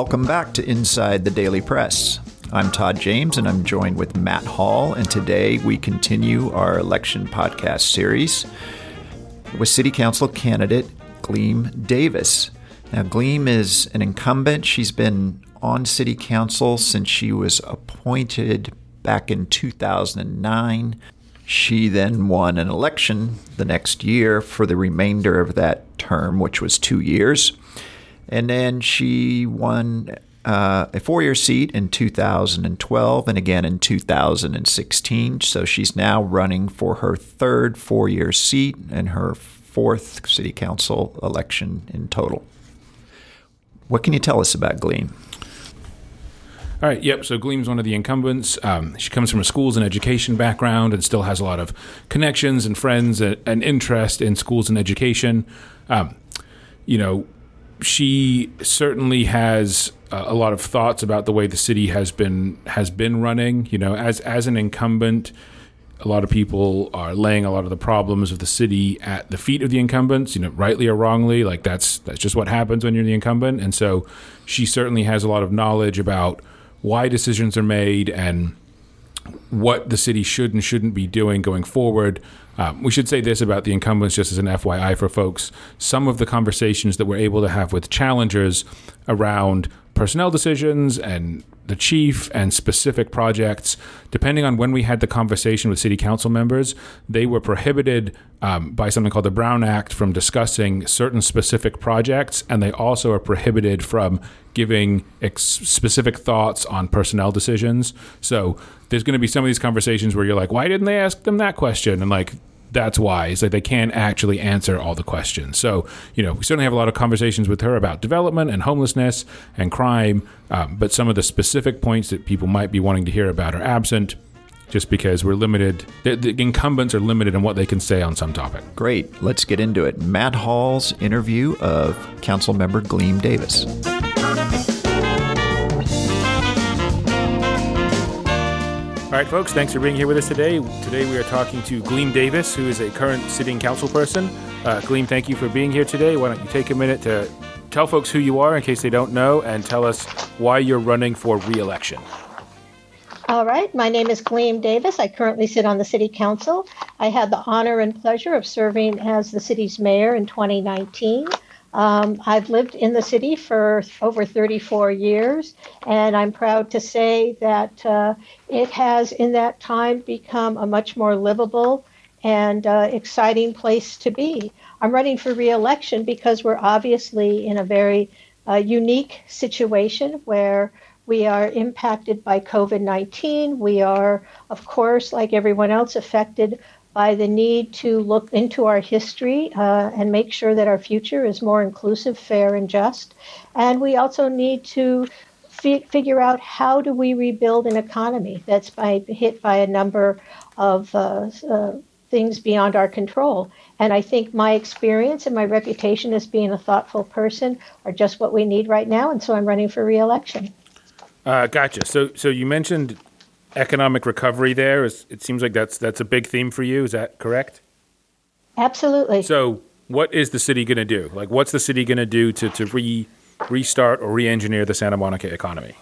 Welcome back to Inside the Daily Press. I'm Todd James and I'm joined with Matt Hall, and today we continue our election podcast series with City Council candidate Gleam Davis. Now, Gleam is an incumbent. She's been on City Council since she was appointed back in 2009. She then won an election the next year for the remainder of that term, which was two years. And then she won uh, a four year seat in 2012 and again in 2016. So she's now running for her third four year seat and her fourth city council election in total. What can you tell us about Gleam? All right, yep. So Gleam's one of the incumbents. Um, she comes from a schools and education background and still has a lot of connections and friends and, and interest in schools and education. Um, you know, she certainly has uh, a lot of thoughts about the way the city has been has been running. You know, as as an incumbent, a lot of people are laying a lot of the problems of the city at the feet of the incumbents. You know, rightly or wrongly, like that's that's just what happens when you're the incumbent. And so, she certainly has a lot of knowledge about why decisions are made and what the city should and shouldn't be doing going forward. Um, we should say this about the incumbents, just as an FYI for folks. Some of the conversations that we're able to have with challengers around personnel decisions and the chief and specific projects. Depending on when we had the conversation with city council members, they were prohibited um, by something called the Brown Act from discussing certain specific projects, and they also are prohibited from giving ex- specific thoughts on personnel decisions. So there's going to be some of these conversations where you're like, why didn't they ask them that question? And like, that's why is that they can't actually answer all the questions. So, you know, we certainly have a lot of conversations with her about development and homelessness and crime, um, but some of the specific points that people might be wanting to hear about are absent just because we're limited. The, the, incumbents are limited in what they can say on some topic. Great. Let's get into it. Matt Hall's interview of Council Member Gleam Davis. All right, folks, thanks for being here with us today. Today we are talking to Gleam Davis, who is a current sitting council person. Uh, Gleam, thank you for being here today. Why don't you take a minute to tell folks who you are in case they don't know and tell us why you're running for reelection. All right, my name is Gleam Davis. I currently sit on the City Council. I had the honor and pleasure of serving as the city's mayor in 2019. Um, I've lived in the city for over 34 years, and I'm proud to say that uh, it has, in that time, become a much more livable and uh, exciting place to be. I'm running for reelection because we're obviously in a very uh, unique situation where we are impacted by COVID 19. We are, of course, like everyone else, affected by the need to look into our history uh, and make sure that our future is more inclusive, fair, and just. And we also need to fi- figure out how do we rebuild an economy that's by, hit by a number of uh, uh, things beyond our control. And I think my experience and my reputation as being a thoughtful person are just what we need right now. And so I'm running for reelection. Uh, gotcha. So, so you mentioned economic recovery there. Is, it seems like that's that's a big theme for you. Is that correct? Absolutely. So, what is the city going to do? Like, what's the city going to do to to re restart or re-engineer the Santa Monica economy?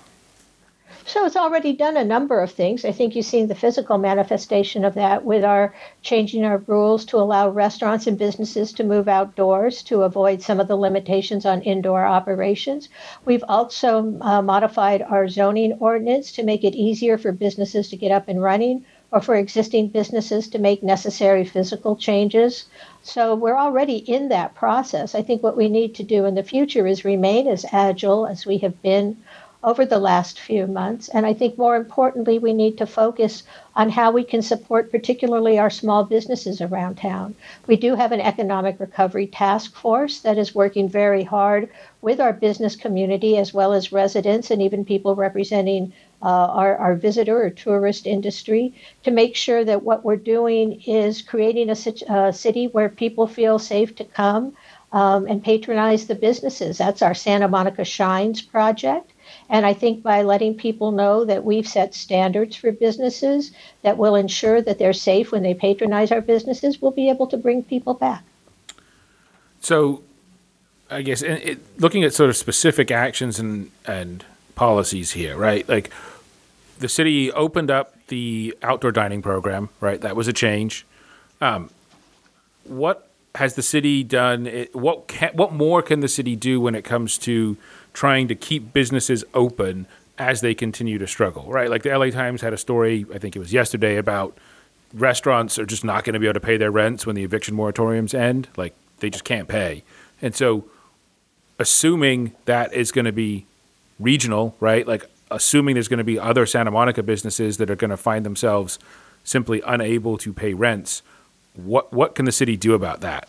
So it's already done a number of things. I think you've seen the physical manifestation of that with our changing our rules to allow restaurants and businesses to move outdoors to avoid some of the limitations on indoor operations. We've also uh, modified our zoning ordinance to make it easier for businesses to get up and running or for existing businesses to make necessary physical changes. So we're already in that process. I think what we need to do in the future is remain as agile as we have been over the last few months. And I think more importantly, we need to focus on how we can support particularly our small businesses around town. We do have an economic recovery task force that is working very hard with our business community as well as residents and even people representing uh, our, our visitor or tourist industry to make sure that what we're doing is creating a, a city where people feel safe to come um, and patronize the businesses. That's our Santa Monica Shines project. And I think by letting people know that we've set standards for businesses that will ensure that they're safe when they patronize our businesses, we'll be able to bring people back. So, I guess it, looking at sort of specific actions and and policies here, right? Like the city opened up the outdoor dining program, right? That was a change. Um, what has the city done? What can, what more can the city do when it comes to trying to keep businesses open as they continue to struggle? Right, like the LA Times had a story, I think it was yesterday, about restaurants are just not going to be able to pay their rents when the eviction moratoriums end. Like they just can't pay, and so assuming that is going to be regional, right? Like assuming there's going to be other Santa Monica businesses that are going to find themselves simply unable to pay rents what what can the city do about that?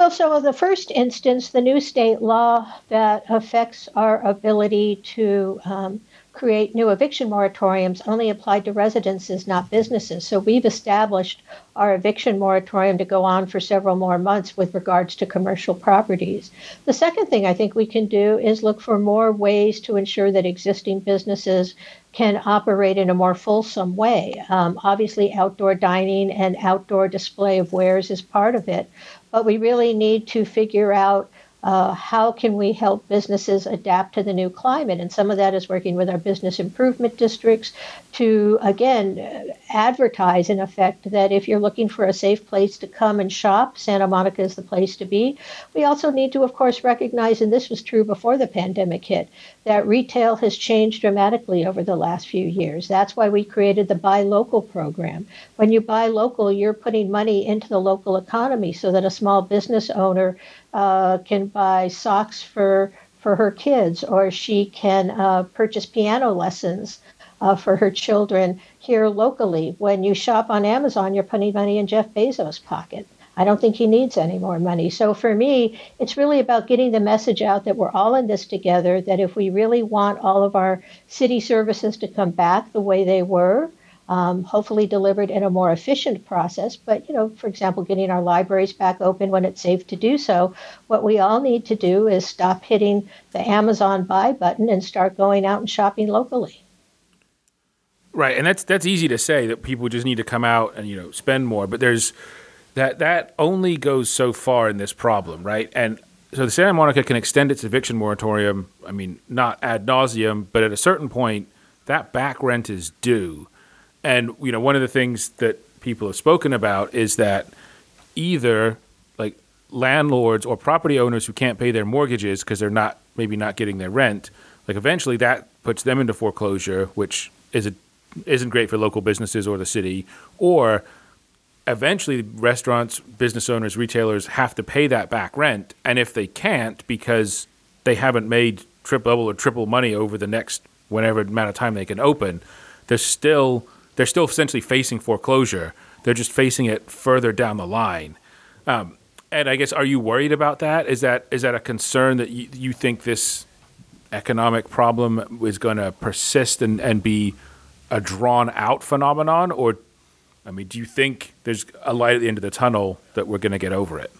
Well, so in the first instance, the new state law that affects our ability to um, create new eviction moratoriums only applied to residences, not businesses. So we've established our eviction moratorium to go on for several more months with regards to commercial properties. The second thing I think we can do is look for more ways to ensure that existing businesses can operate in a more fulsome way. Um, obviously, outdoor dining and outdoor display of wares is part of it, but we really need to figure out uh, how can we help businesses adapt to the new climate? And some of that is working with our business improvement districts to, again, advertise in effect that if you're looking for a safe place to come and shop, Santa Monica is the place to be. We also need to, of course, recognize, and this was true before the pandemic hit, that retail has changed dramatically over the last few years. That's why we created the Buy Local program. When you buy local, you're putting money into the local economy so that a small business owner uh, can buy socks for for her kids, or she can uh, purchase piano lessons uh, for her children here locally. When you shop on Amazon, you're putting money in Jeff Bezos' pocket. I don't think he needs any more money. So for me, it's really about getting the message out that we're all in this together, that if we really want all of our city services to come back the way they were, um, hopefully delivered in a more efficient process. But, you know, for example, getting our libraries back open when it's safe to do so, what we all need to do is stop hitting the Amazon buy button and start going out and shopping locally. Right, and that's that's easy to say that people just need to come out and you know spend more, but there's that that only goes so far in this problem, right? And so the Santa Monica can extend its eviction moratorium. I mean, not ad nauseum, but at a certain point, that back rent is due. And you know, one of the things that people have spoken about is that either like landlords or property owners who can't pay their mortgages because they're not maybe not getting their rent, like eventually that puts them into foreclosure, which is a, isn't great for local businesses or the city, or eventually restaurants, business owners, retailers have to pay that back rent, and if they can't because they haven't made triple or triple money over the next whatever amount of time they can open, they're still they're still essentially facing foreclosure. They're just facing it further down the line. Um, and I guess, are you worried about that? Is that is that a concern that you, you think this economic problem is going to persist and, and be a drawn out phenomenon? Or, I mean, do you think there's a light at the end of the tunnel that we're going to get over it?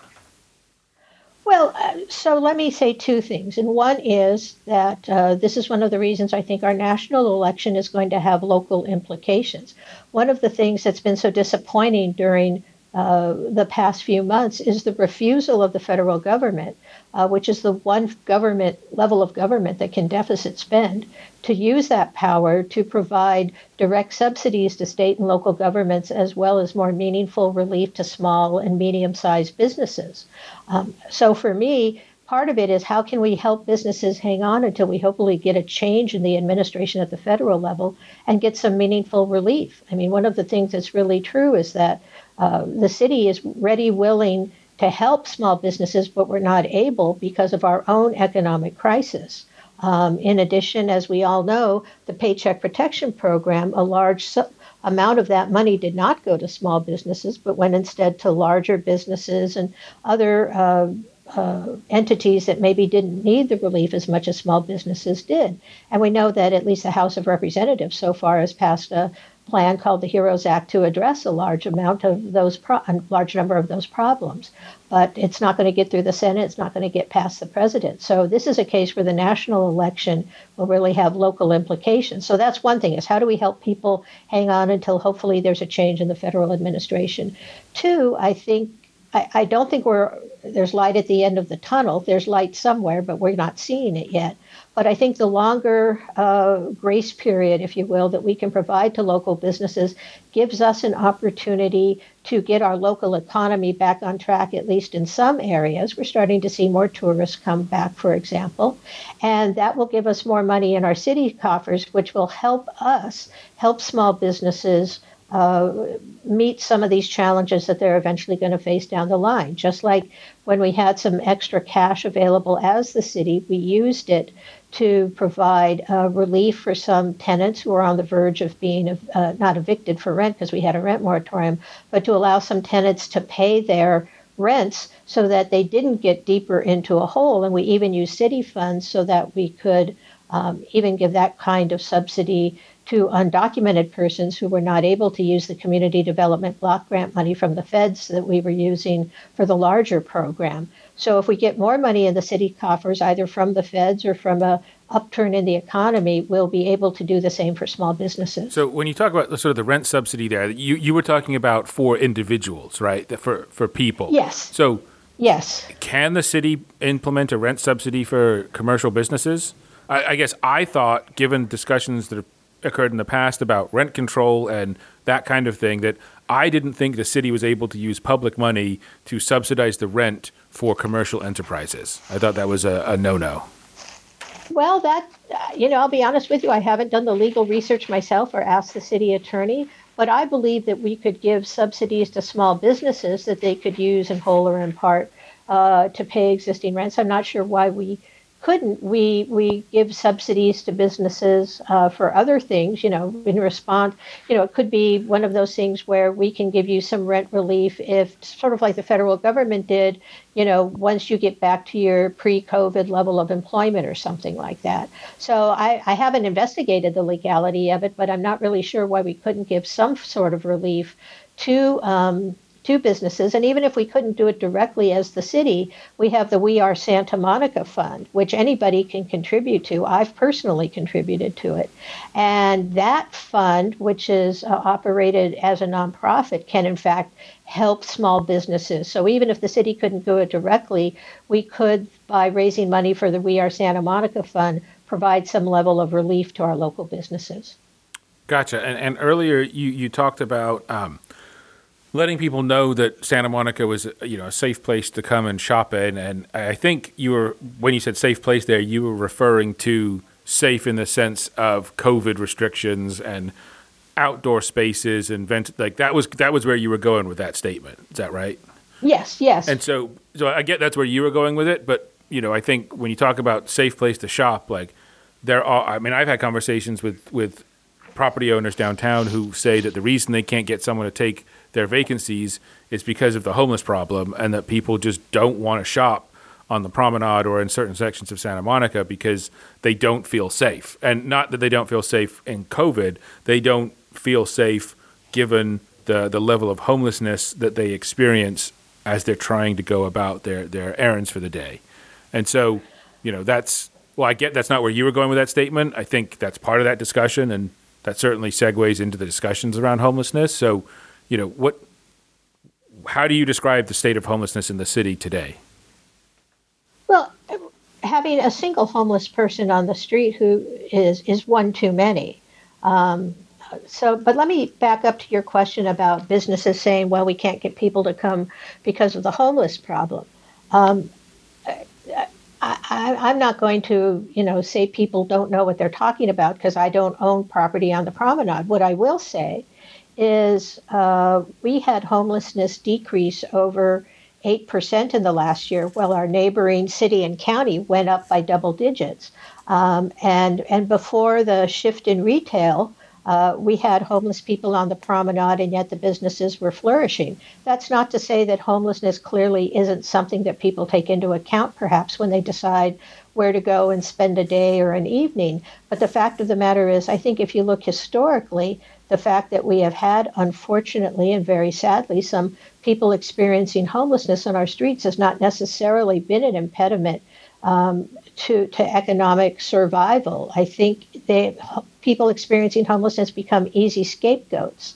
Well, uh, so let me say two things. And one is that uh, this is one of the reasons I think our national election is going to have local implications. One of the things that's been so disappointing during uh, the past few months is the refusal of the federal government uh, which is the one government level of government that can deficit spend, to use that power to provide direct subsidies to state and local governments, as well as more meaningful relief to small and medium sized businesses. Um, so for me, part of it is how can we help businesses hang on until we hopefully get a change in the administration at the federal level and get some meaningful relief. I mean, one of the things that's really true is that uh, the city is ready, willing, to help small businesses, but we're not able because of our own economic crisis. Um, in addition, as we all know, the Paycheck Protection Program, a large su- amount of that money did not go to small businesses, but went instead to larger businesses and other uh, uh, entities that maybe didn't need the relief as much as small businesses did. And we know that at least the House of Representatives so far has passed a plan called the HEROES Act to address a large amount of those, pro- a large number of those problems. But it's not going to get through the Senate. It's not going to get past the president. So this is a case where the national election will really have local implications. So that's one thing: is how do we help people hang on until hopefully there's a change in the federal administration. Two, I think I, I don't think we're there's light at the end of the tunnel. There's light somewhere, but we're not seeing it yet. But I think the longer uh, grace period, if you will, that we can provide to local businesses gives us an opportunity to get our local economy back on track, at least in some areas. We're starting to see more tourists come back, for example. And that will give us more money in our city coffers, which will help us help small businesses uh, meet some of these challenges that they're eventually going to face down the line. Just like when we had some extra cash available as the city, we used it to provide uh, relief for some tenants who were on the verge of being uh, not evicted for rent because we had a rent moratorium, but to allow some tenants to pay their rents so that they didn't get deeper into a hole. And we even used city funds so that we could um, even give that kind of subsidy to undocumented persons who were not able to use the community development block grant money from the feds that we were using for the larger program. So if we get more money in the city coffers, either from the feds or from a upturn in the economy, we'll be able to do the same for small businesses. So when you talk about sort of the rent subsidy there, you, you were talking about for individuals, right? For for people. Yes. So yes, can the city implement a rent subsidy for commercial businesses? I, I guess I thought, given discussions that have occurred in the past about rent control and that kind of thing, that I didn't think the city was able to use public money to subsidize the rent for commercial enterprises. I thought that was a, a no no. Well, that, you know, I'll be honest with you, I haven't done the legal research myself or asked the city attorney, but I believe that we could give subsidies to small businesses that they could use in whole or in part uh, to pay existing rents. I'm not sure why we couldn't. We we give subsidies to businesses uh, for other things you know in response you know it could be one of those things where we can give you some rent relief if sort of like the federal government did you know once you get back to your pre-covid level of employment or something like that. So I, I haven't investigated the legality of it but i'm not really sure why we couldn't give some sort of relief to um, to businesses. And even if we couldn't do it directly as the city, we have the We Are Santa Monica Fund, which anybody can contribute to. I've personally contributed to it. And that fund, which is uh, operated as a nonprofit, can in fact help small businesses. So even if the city couldn't do it directly, we could, by raising money for the We Are Santa Monica Fund, provide some level of relief to our local businesses. Gotcha. And, and earlier you, you talked about um, letting people know that Santa Monica was you know a safe place to come and shop in. And I think you were when you said safe place there, you were referring to safe in the sense of COVID restrictions and outdoor spaces and vent like that was that was where you were going with that statement. Is that right? Yes, yes. And so so I get that's where you were going with it, but you know, I think when you talk about safe place to shop, like there are I mean, I've had conversations with with property owners downtown who say that the reason they can't get someone to take their vacancies is because of the homeless problem and that people just don't want to shop on the promenade or in certain sections of Santa Monica because they don't feel safe. And not that they don't feel safe in COVID, they don't feel safe given the, the level of homelessness that they experience as they're trying to go about their, their errands for the day. And so, you know, that's, well, I get that's not where you were going with that statement. I think that's part of that discussion, and that certainly segues into the discussions around homelessness. So, you know what how do you describe the state of homelessness in the city today? Well having a single homeless person on the street who is is one too many. Um, so but let me back up to your question about businesses saying well we can't get people to come because of the homeless problem. Um, I, am not going to, you know, say people don't know what they're talking about because I don't own property on the promenade. What I will say is uh, we had homelessness decrease over 8% in the last year, while our neighboring city and county went up by double digits. Um, and, and before the shift in retail, uh, we had homeless people on the promenade, and yet the businesses were flourishing. That's not to say that homelessness clearly isn't something that people take into account, perhaps, when they decide where to go and spend a day or an evening. But the fact of the matter is, I think if you look historically, the fact that we have had, unfortunately and very sadly, some people experiencing homelessness on our streets has not necessarily been an impediment um, to, to economic survival. I think they, people experiencing homelessness become easy scapegoats.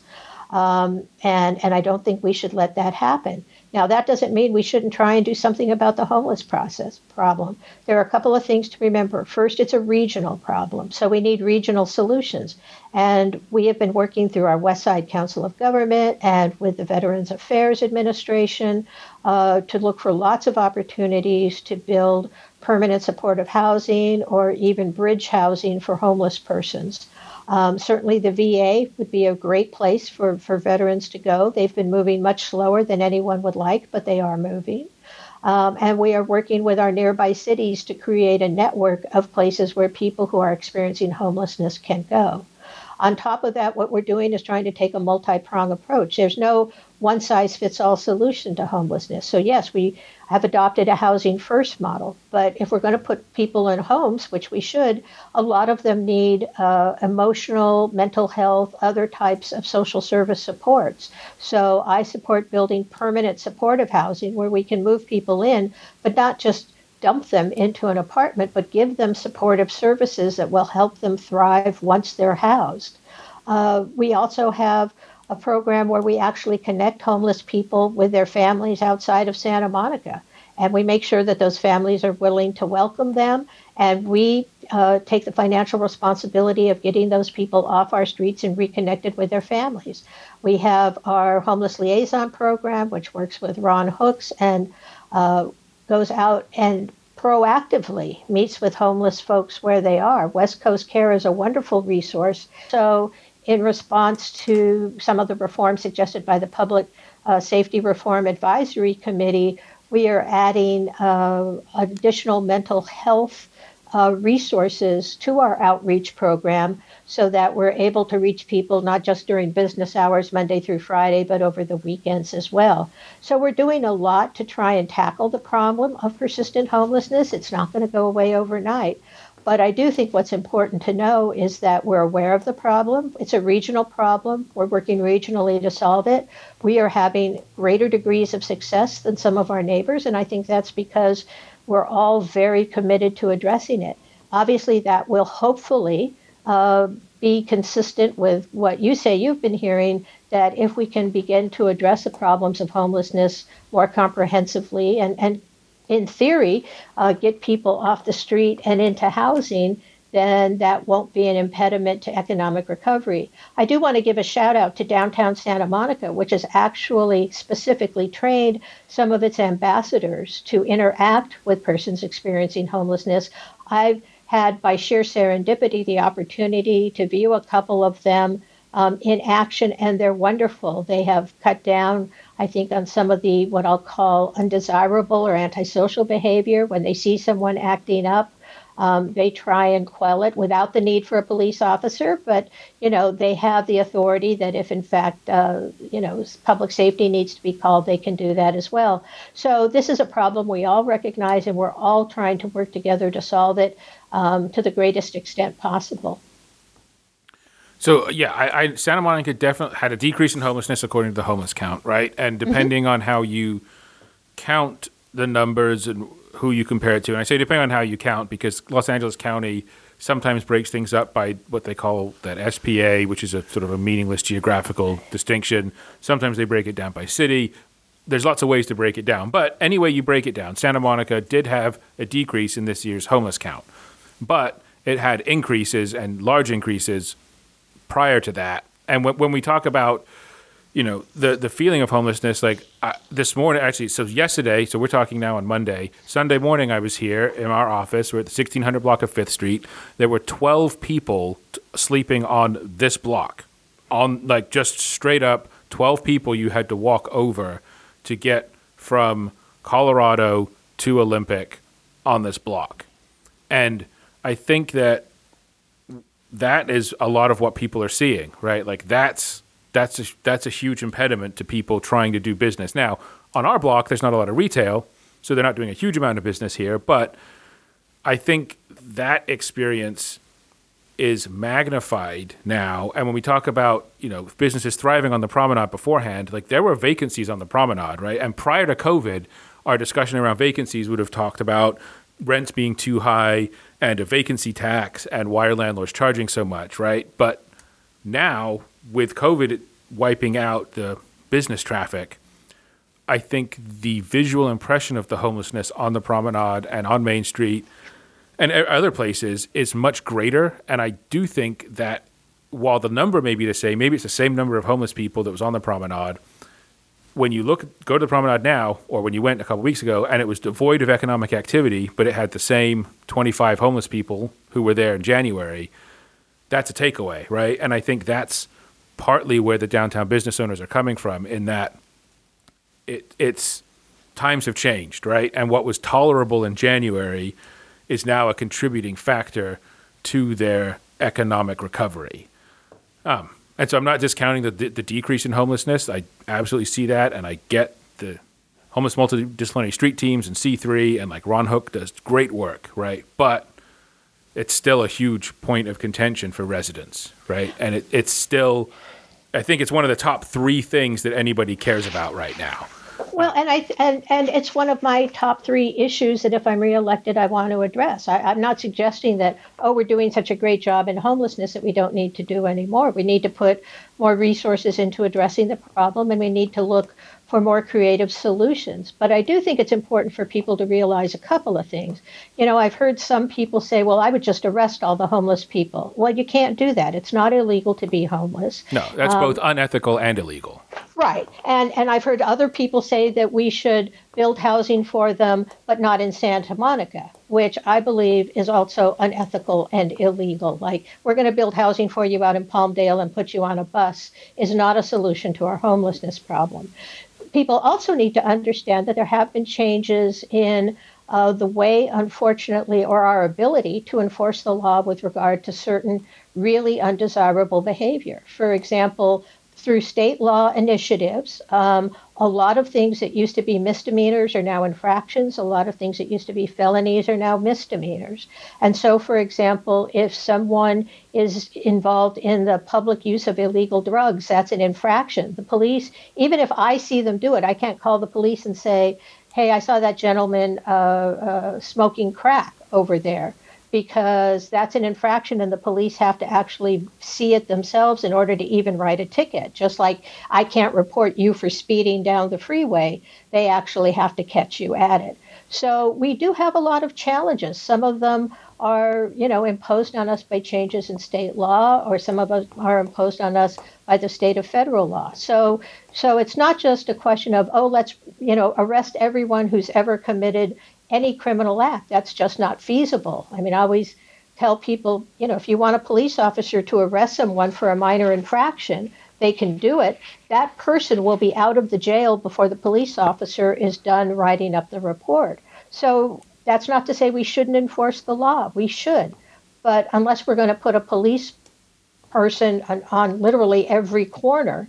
Um, and, and I don't think we should let that happen. Now, that doesn't mean we shouldn't try and do something about the homeless process problem. There are a couple of things to remember. First, it's a regional problem, so we need regional solutions. And we have been working through our West Side Council of Government and with the Veterans Affairs Administration uh, to look for lots of opportunities to build permanent supportive housing or even bridge housing for homeless persons. Um, certainly, the VA would be a great place for, for veterans to go. They've been moving much slower than anyone would like, but they are moving. Um, and we are working with our nearby cities to create a network of places where people who are experiencing homelessness can go. On top of that, what we're doing is trying to take a multi prong approach. There's no one size fits all solution to homelessness. So, yes, we have adopted a housing first model, but if we're going to put people in homes, which we should, a lot of them need uh, emotional, mental health, other types of social service supports. So, I support building permanent supportive housing where we can move people in, but not just dump them into an apartment, but give them supportive services that will help them thrive once they're housed. Uh, we also have a program where we actually connect homeless people with their families outside of Santa Monica. And we make sure that those families are willing to welcome them. And we uh, take the financial responsibility of getting those people off our streets and reconnected with their families. We have our homeless liaison program, which works with Ron Hooks and uh, goes out and proactively meets with homeless folks where they are. West Coast Care is a wonderful resource. So in response to some of the reforms suggested by the Public uh, Safety Reform Advisory Committee, we are adding uh, additional mental health uh, resources to our outreach program so that we're able to reach people not just during business hours, Monday through Friday, but over the weekends as well. So we're doing a lot to try and tackle the problem of persistent homelessness. It's not going to go away overnight. But I do think what's important to know is that we're aware of the problem. It's a regional problem. We're working regionally to solve it. We are having greater degrees of success than some of our neighbors, and I think that's because we're all very committed to addressing it. Obviously, that will hopefully uh, be consistent with what you say you've been hearing that if we can begin to address the problems of homelessness more comprehensively and, and in theory, uh, get people off the street and into housing, then that won't be an impediment to economic recovery. I do want to give a shout out to downtown Santa Monica, which has actually specifically trained some of its ambassadors to interact with persons experiencing homelessness. I've had, by sheer serendipity, the opportunity to view a couple of them um, in action, and they're wonderful. They have cut down I think, on some of the what I'll call undesirable or antisocial behavior. When they see someone acting up, um, they try and quell it without the need for a police officer. But you know, they have the authority that if in fact uh, you know public safety needs to be called, they can do that as well. So this is a problem we all recognize, and we're all trying to work together to solve it um, to the greatest extent possible. So yeah, I, I, Santa Monica definitely had a decrease in homelessness according to the homeless count, right? And mm-hmm. depending mm-hmm. on how you count the numbers and who you compare it to, and I say depending on how you count because Los Angeles County sometimes breaks things up by what they call that SPA, which is a sort of a meaningless geographical distinction. Sometimes they break it down by city. There's lots of ways to break it down, but any way you break it down, Santa Monica did have a decrease in this year's homeless count, but it had increases and large increases prior to that. And when, when we talk about you know the the feeling of homelessness like uh, this morning actually so yesterday so we're talking now on monday. Sunday morning i was here in our office. We're at the 1600 block of fifth street. There were 12 people t- sleeping on this block. On like just straight up 12 people you had to walk over to get from colorado to olympic on this block. And i think that that is a lot of what people are seeing, right? Like that's that's a, that's a huge impediment to people trying to do business. Now, on our block, there's not a lot of retail, so they're not doing a huge amount of business here. But I think that experience is magnified now. And when we talk about you know businesses thriving on the promenade beforehand, like there were vacancies on the promenade, right? And prior to COVID, our discussion around vacancies would have talked about rents being too high and a vacancy tax and why are landlords charging so much, right? But now with COVID, wiping out the business traffic, I think the visual impression of the homelessness on the promenade and on Main Street and other places is much greater. And I do think that while the number may be the same, maybe it's the same number of homeless people that was on the promenade. When you look, go to the promenade now, or when you went a couple weeks ago, and it was devoid of economic activity, but it had the same 25 homeless people who were there in January. That's a takeaway, right? And I think that's partly where the downtown business owners are coming from, in that it, it's times have changed, right? And what was tolerable in January is now a contributing factor to their economic recovery. Um, and so I'm not discounting the, the decrease in homelessness. I absolutely see that, and I get the homeless multidisciplinary street teams and C3 and like Ron Hook does great work, right? But it's still a huge point of contention for residents, right? And it, it's still, I think it's one of the top three things that anybody cares about right now. Well, and I and and it's one of my top three issues that if I'm reelected, I want to address. I, I'm not suggesting that oh, we're doing such a great job in homelessness that we don't need to do anymore. We need to put more resources into addressing the problem, and we need to look for more creative solutions. But I do think it's important for people to realize a couple of things. You know, I've heard some people say, well, I would just arrest all the homeless people. Well, you can't do that. It's not illegal to be homeless. No, that's um, both unethical and illegal. Right. And and I've heard other people say that we should build housing for them, but not in Santa Monica, which I believe is also unethical and illegal. Like we're going to build housing for you out in Palmdale and put you on a bus is not a solution to our homelessness problem people also need to understand that there have been changes in uh, the way, unfortunately, or our ability to enforce the law with regard to certain really undesirable behavior. For example, through state law initiatives, um, a lot of things that used to be misdemeanors are now infractions. A lot of things that used to be felonies are now misdemeanors. And so, for example, if someone is involved in the public use of illegal drugs, that's an infraction. The police, even if I see them do it, I can't call the police and say, hey, I saw that gentleman uh, uh, smoking crack over there because that's an infraction and the police have to actually see it themselves in order to even write a ticket. Just like I can't report you for speeding down the freeway, they actually have to catch you at it. So we do have a lot of challenges. Some of them are, you know, imposed on us by changes in state law, or some of us are imposed on us by the state of federal law. So, so it's not just a question of, oh, let's, you know, arrest everyone who's ever committed any criminal act. That's just not feasible. I mean, I always tell people, you know, if you want a police officer to arrest someone for a minor infraction, they can do it. That person will be out of the jail before the police officer is done writing up the report. So that's not to say we shouldn't enforce the law. We should. But unless we're going to put a police person on, on literally every corner,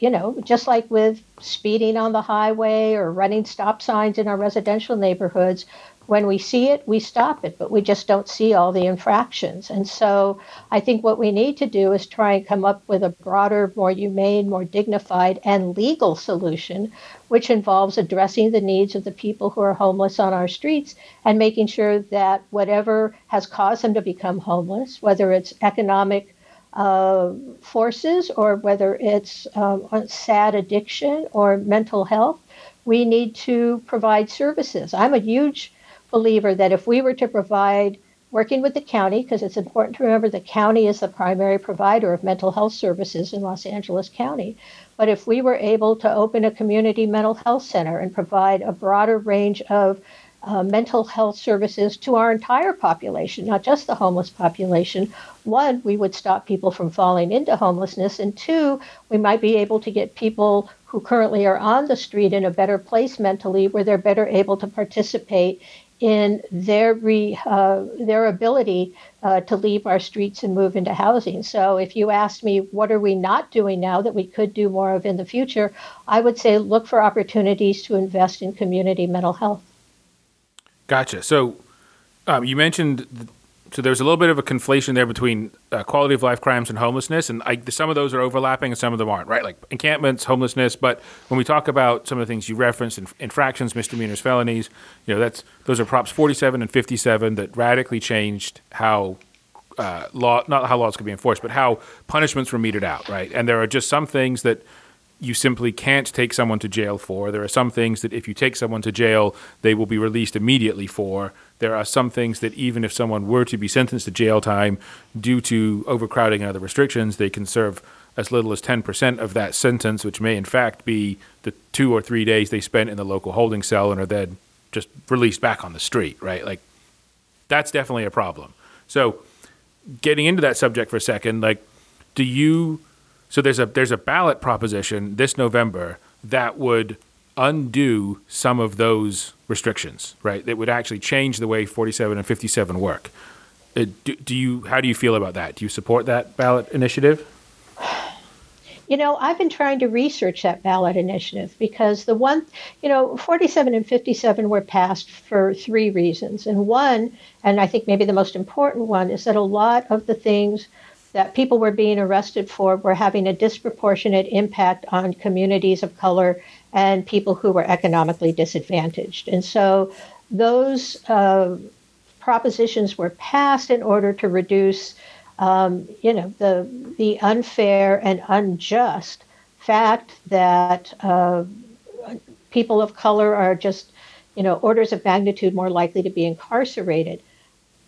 you know, just like with speeding on the highway or running stop signs in our residential neighborhoods, when we see it, we stop it, but we just don't see all the infractions. And so I think what we need to do is try and come up with a broader, more humane, more dignified, and legal solution, which involves addressing the needs of the people who are homeless on our streets and making sure that whatever has caused them to become homeless, whether it's economic uh, forces or whether it's um, sad addiction or mental health, we need to provide services. I'm a huge believer that if we were to provide working with the county, because it's important to remember the county is the primary provider of mental health services in Los Angeles County. But if we were able to open a community mental health center and provide a broader range of uh, mental health services to our entire population, not just the homeless population. One, we would stop people from falling into homelessness, and two, we might be able to get people who currently are on the street in a better place mentally, where they're better able to participate in their re, uh, their ability uh, to leave our streets and move into housing. So, if you ask me, what are we not doing now that we could do more of in the future, I would say look for opportunities to invest in community mental health. Gotcha. So um, you mentioned so there's a little bit of a conflation there between uh, quality of life crimes and homelessness, and I, some of those are overlapping and some of them aren't, right? Like encampments, homelessness. But when we talk about some of the things you referenced, inf- infractions, misdemeanors, felonies, you know, that's those are props 47 and 57 that radically changed how uh, law, not how laws could be enforced, but how punishments were meted out, right? And there are just some things that you simply can't take someone to jail for. There are some things that if you take someone to jail, they will be released immediately for. There are some things that even if someone were to be sentenced to jail time due to overcrowding and other restrictions, they can serve as little as 10% of that sentence, which may in fact be the two or three days they spent in the local holding cell and are then just released back on the street, right? Like, that's definitely a problem. So, getting into that subject for a second, like, do you so there's a there's a ballot proposition this November that would undo some of those restrictions, right? That would actually change the way 47 and 57 work. Uh, do, do you how do you feel about that? Do you support that ballot initiative? You know, I've been trying to research that ballot initiative because the one, you know, 47 and 57 were passed for three reasons. And one, and I think maybe the most important one, is that a lot of the things that people were being arrested for were having a disproportionate impact on communities of color and people who were economically disadvantaged. And so those uh, propositions were passed in order to reduce, um, you know, the the unfair and unjust fact that uh, people of color are just, you know, orders of magnitude more likely to be incarcerated.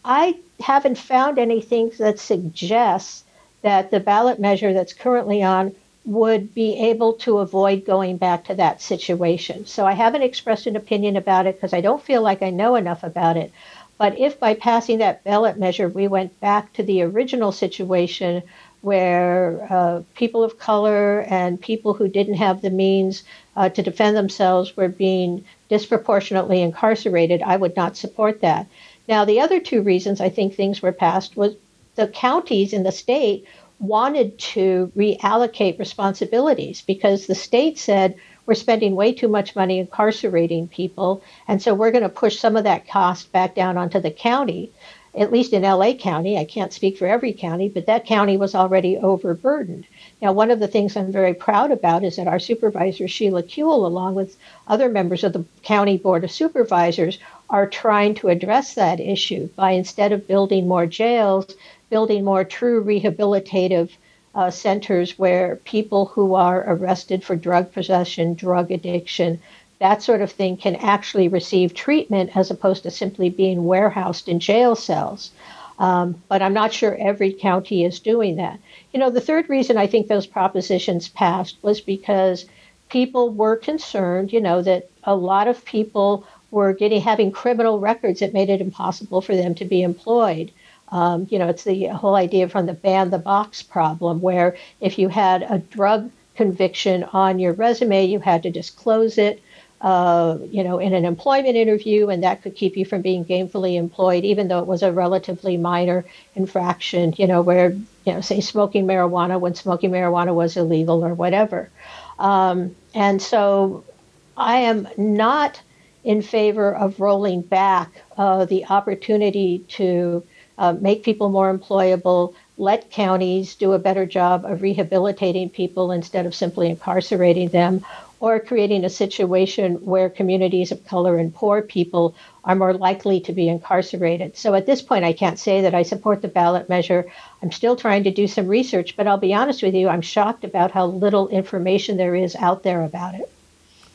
I haven't found anything that suggests that the ballot measure that's currently on would be able to avoid going back to that situation. So I haven't expressed an opinion about it because I don't feel like I know enough about it. But if by passing that ballot measure we went back to the original situation where uh, people of color and people who didn't have the means uh, to defend themselves were being disproportionately incarcerated, I would not support that. Now, the other two reasons I think things were passed was the counties in the state wanted to reallocate responsibilities because the state said we're spending way too much money incarcerating people, and so we're going to push some of that cost back down onto the county. At least in LA County, I can't speak for every county, but that county was already overburdened. Now, one of the things I'm very proud about is that our supervisor, Sheila Kuehl, along with other members of the County Board of Supervisors, are trying to address that issue by instead of building more jails, building more true rehabilitative uh, centers where people who are arrested for drug possession, drug addiction, that sort of thing can actually receive treatment as opposed to simply being warehoused in jail cells. Um, but I'm not sure every county is doing that. You know, the third reason I think those propositions passed was because people were concerned, you know, that a lot of people were getting having criminal records that made it impossible for them to be employed. Um, you know, it's the whole idea from the ban the box problem, where if you had a drug conviction on your resume, you had to disclose it. Uh, you know, in an employment interview, and that could keep you from being gainfully employed, even though it was a relatively minor infraction. You know, where you know, say smoking marijuana when smoking marijuana was illegal or whatever. Um, and so, I am not in favor of rolling back uh, the opportunity to uh, make people more employable, let counties do a better job of rehabilitating people instead of simply incarcerating them, or creating a situation where communities of color and poor people are more likely to be incarcerated. So at this point, I can't say that I support the ballot measure. I'm still trying to do some research, but I'll be honest with you, I'm shocked about how little information there is out there about it.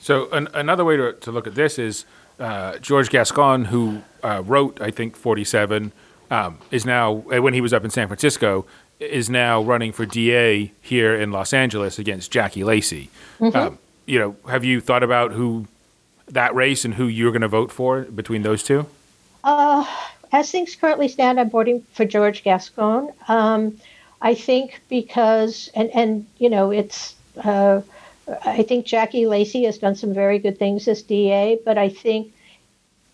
So an, another way to, to look at this is uh, George Gascon, who uh, wrote, I think, 47, um, is now, uh, when he was up in San Francisco, is now running for DA here in Los Angeles against Jackie Lacey. Mm-hmm. Um, you know, have you thought about who that race and who you're going to vote for between those two? Uh, as things currently stand, I'm voting for George Gascon. Um, I think because, and, and you know, it's, uh, I think Jackie Lacey has done some very good things as DA, but I think,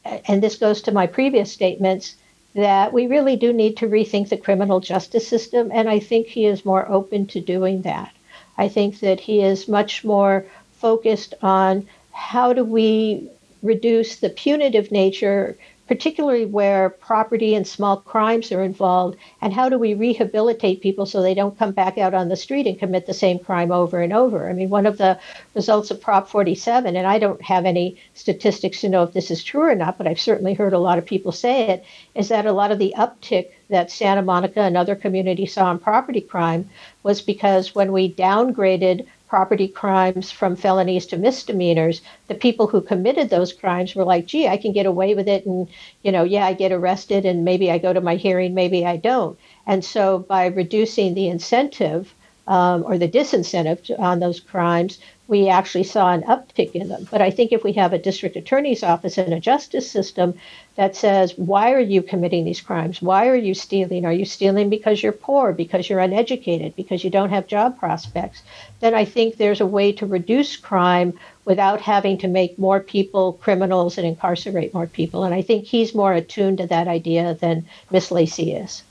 and this goes to my previous statements, that we really do need to rethink the criminal justice system, and I think he is more open to doing that. I think that he is much more focused on how do we reduce the punitive nature particularly where property and small crimes are involved? And how do we rehabilitate people so they don't come back out on the street and commit the same crime over and over? I mean, one of the results of Prop 47, and I don't have any statistics to know if this is true or not, but I've certainly heard a lot of people say it, is that a lot of the uptick that Santa Monica and other communities saw in property crime was because when we downgraded property crimes from felonies to misdemeanors, the people who committed those crimes were like, gee, I can get away with it. And, you know, yeah, I get arrested and maybe I go to my hearing, maybe I don't. And so by reducing the incentive um, or the disincentive on those crimes, we actually saw an uptick in them. But I think if we have a district attorney's office and a justice system that says, why are you committing these crimes? Why are you stealing? Are you stealing because you're poor, because you're uneducated, because you don't have job prospects? Then I think there's a way to reduce crime without having to make more people criminals and incarcerate more people. And I think he's more attuned to that idea than Miss Lacey is.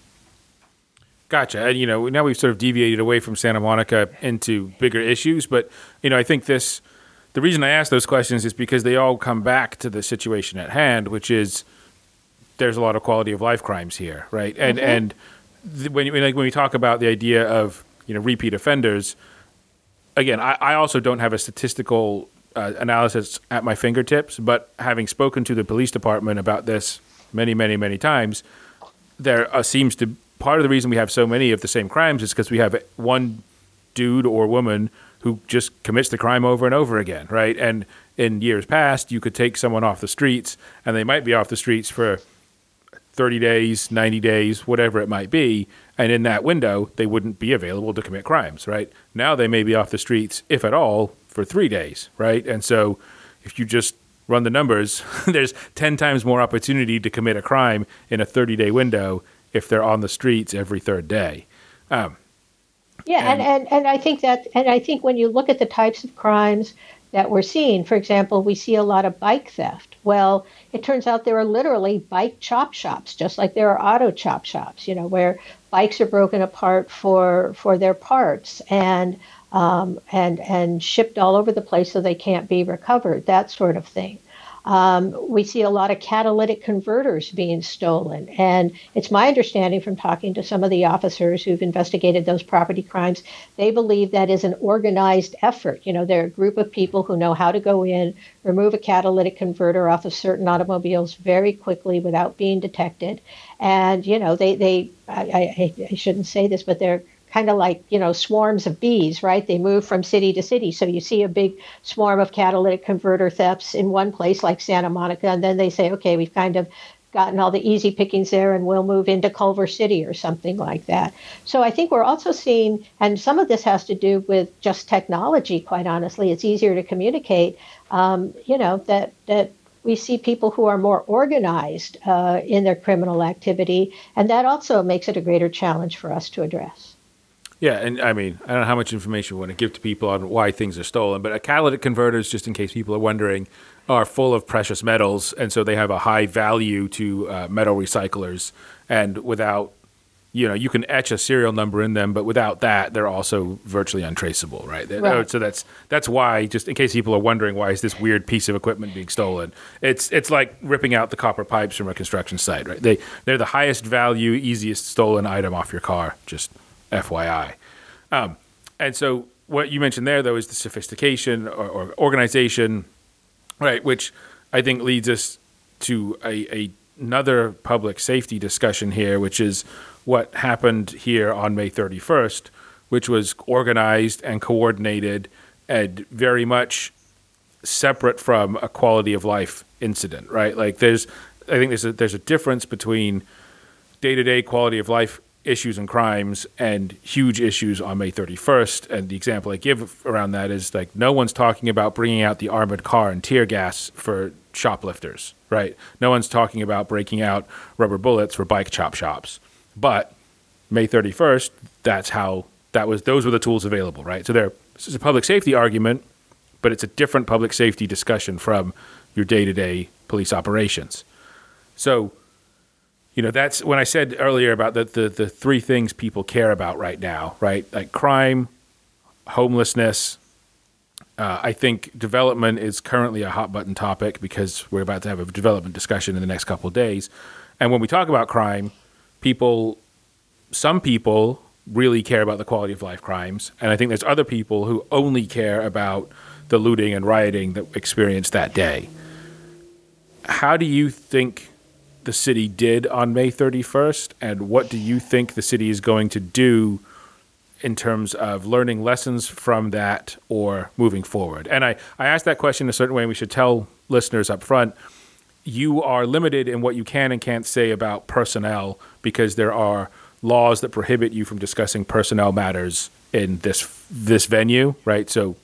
Gotcha. And you know, now we've sort of deviated away from Santa Monica into bigger issues, but you know, I think this the reason I ask those questions is because they all come back to the situation at hand, which is there's a lot of quality of life crimes here, right? And mm-hmm. and the, when like when we talk about the idea of you know repeat offenders, again, I, I also don't have a statistical uh, analysis at my fingertips, but having spoken to the police department about this many, many, many times, there uh, seems to part of the reason we have so many of the same crimes is because we have one dude or woman who just commits the crime over and over again, right? And in years past, you could take someone off the streets, and they might be off the streets for 30 days, 90 days, whatever it might be. And in that window, they wouldn't be available to commit crimes, right? Now they may be off the streets, if at all, for three days, right? And so if you just run the numbers, there's 10 times more opportunity to commit a crime in a 30 day window if they're on the streets every third day. Um, yeah, and, and, and, and I think that, and I think when you look at the types of crimes that we're seeing, for example, we see a lot of bike theft. Well, it turns out there are literally bike chop shops, just like there are auto chop shops, you know, where bikes are broken apart for for their parts and um, and and shipped all over the place so they can't be recovered, that sort of thing. Um, we see a lot of catalytic converters being stolen. And it's my understanding from talking to some of the officers who've investigated those property crimes, they believe that is an organized effort. You know, they're a group of people who know how to go in, remove a catalytic converter off of certain automobiles very quickly without being detected. And, you know, they, they I, I, I shouldn't say this, but they're kind of like you know swarms of bees right? They move from city to city. So you see a big swarm of catalytic converter thefts in one place like santa monica and then they say okay we've kind of gotten all the easy pickings there and we'll move into culver city or something like that. So i think we're also seeing and some of this has to do with just technology quite honestly. It's easier to communicate um, you know that that we see people who are more organized uh, in their criminal activity, and that also makes it a greater challenge for us to address. Yeah, and I mean, I don't know how much information we want to give to people on why things are stolen, but a catalytic converters, just in case people are wondering, are full of precious metals, and so they have a high value to uh, metal recyclers. And without, you know, you can etch a serial number in them, but without that, they're also virtually untraceable, right? right. So that's that's why, just in case people are wondering, why is this weird piece of equipment being stolen? It's it's like ripping out the copper pipes from a construction site, right? They they're the highest value, easiest stolen item off your car. Just FYI. Um, and so what you mentioned there, though, is the sophistication or, or organization, right? Which I think leads us to a, a, another public safety discussion here, which is what happened here on May 31st, which was organized and coordinated and very much separate from a quality of life incident, right? Like there's, I think there's a, there's a difference between day to day quality of life issues and crimes and huge issues on May 31st. And the example I give around that is like no one's talking about bringing out the armored car and tear gas for shoplifters, right? No one's talking about breaking out rubber bullets for bike chop shops. But May 31st, that's how that was those were the tools available, right? So there this is a public safety argument, but it's a different public safety discussion from your day-to-day police operations. So you know that's when i said earlier about the, the, the three things people care about right now right like crime homelessness Uh, I think development is currently a hot button topic because we're about to have a development discussion in the next couple days. And when we talk about crime, people, some people really care about the quality of life crimes. And I think there's other people who only care about the looting and rioting that experienced that day. How do you think the city did on May 31st? And what do you think the city is going to do in terms of learning lessons from that or moving forward? And I, I asked that question a certain way, and we should tell listeners up front you are limited in what you can and can't say about personnel because there are laws that prohibit you from discussing personnel matters in this this venue, right? So